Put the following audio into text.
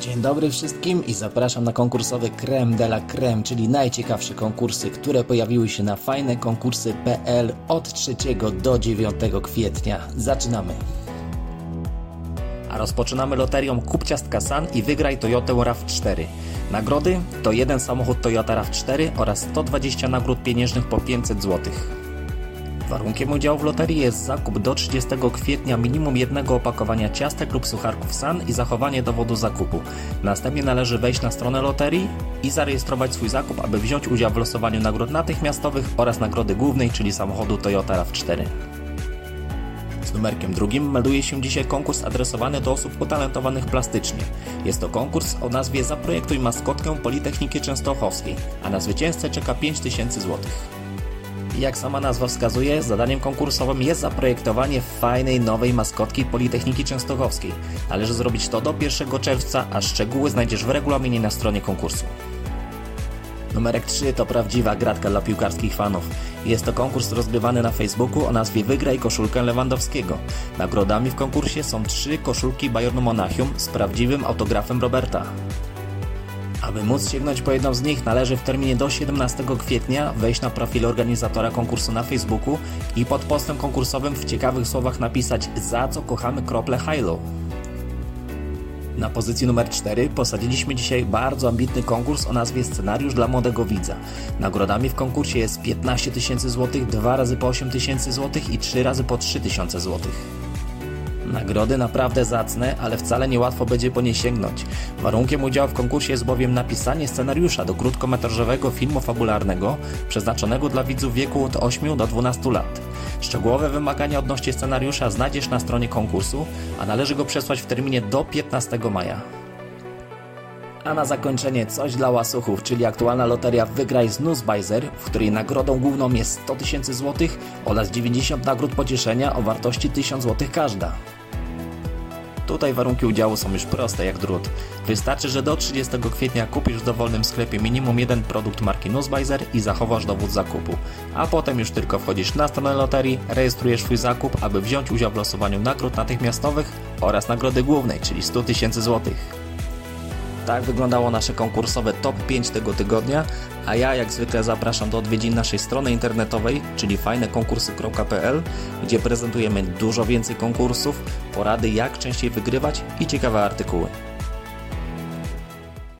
Dzień dobry wszystkim i zapraszam na konkursowy Creme de la Creme, czyli najciekawsze konkursy, które pojawiły się na fajnekonkursy.pl od 3 do 9 kwietnia. Zaczynamy! A rozpoczynamy loterią Kup Ciastka San i wygraj Toyotę RAV4. Nagrody to jeden samochód Toyota RAV4 oraz 120 nagród pieniężnych po 500 zł. Warunkiem udziału w loterii jest zakup do 30 kwietnia minimum jednego opakowania ciastek lub sucharków SAN i zachowanie dowodu zakupu. Następnie należy wejść na stronę loterii i zarejestrować swój zakup, aby wziąć udział w losowaniu nagród natychmiastowych oraz nagrody głównej, czyli samochodu Toyota RAV4. Z numerkiem drugim melduje się dzisiaj konkurs adresowany do osób utalentowanych plastycznie. Jest to konkurs o nazwie Zaprojektuj maskotkę Politechniki Częstochowskiej, a na zwycięzcę czeka 5000 zł. Jak sama nazwa wskazuje, zadaniem konkursowym jest zaprojektowanie fajnej nowej maskotki Politechniki Częstochowskiej. Należy zrobić to do 1 czerwca, a szczegóły znajdziesz w regulaminie na stronie konkursu. Numerek 3 to prawdziwa gratka dla piłkarskich fanów. Jest to konkurs rozgrywany na Facebooku o nazwie Wygraj koszulkę Lewandowskiego. Nagrodami w konkursie są trzy koszulki Bayernu Monachium z prawdziwym autografem Roberta. Aby móc sięgnąć po jedną z nich, należy w terminie do 17 kwietnia wejść na profil organizatora konkursu na Facebooku i pod postem konkursowym w ciekawych słowach napisać za co kochamy krople Hilo. Na pozycji numer 4 posadziliśmy dzisiaj bardzo ambitny konkurs o nazwie Scenariusz dla młodego widza. Nagrodami w konkursie jest 15 tysięcy złotych, 2 razy po 8 tysięcy złotych i 3 razy po 3 tysiące złotych. Nagrody naprawdę zacne, ale wcale niełatwo będzie po nie sięgnąć. Warunkiem udziału w konkursie jest bowiem napisanie scenariusza do krótkometrażowego filmu fabularnego przeznaczonego dla widzów wieku od 8 do 12 lat. Szczegółowe wymagania odnośnie scenariusza znajdziesz na stronie konkursu, a należy go przesłać w terminie do 15 maja. A na zakończenie coś dla łasuchów, czyli aktualna loteria Wygraj z Newsbajzer, w której nagrodą główną jest 100 tysięcy złotych oraz 90 nagród pocieszenia o wartości 1000 złotych każda. Tutaj warunki udziału są już proste jak drut. Wystarczy, że do 30 kwietnia kupisz w dowolnym sklepie minimum jeden produkt marki Nussbeiser i zachowasz dowód zakupu. A potem już tylko wchodzisz na stronę loterii, rejestrujesz swój zakup, aby wziąć udział w losowaniu nagród natychmiastowych oraz nagrody głównej, czyli 100 tysięcy złotych. Tak wyglądało nasze konkursowe top 5 tego tygodnia, a ja jak zwykle zapraszam do odwiedzin naszej strony internetowej, czyli fajnekonkursy.pl, gdzie prezentujemy dużo więcej konkursów, porady jak częściej wygrywać i ciekawe artykuły.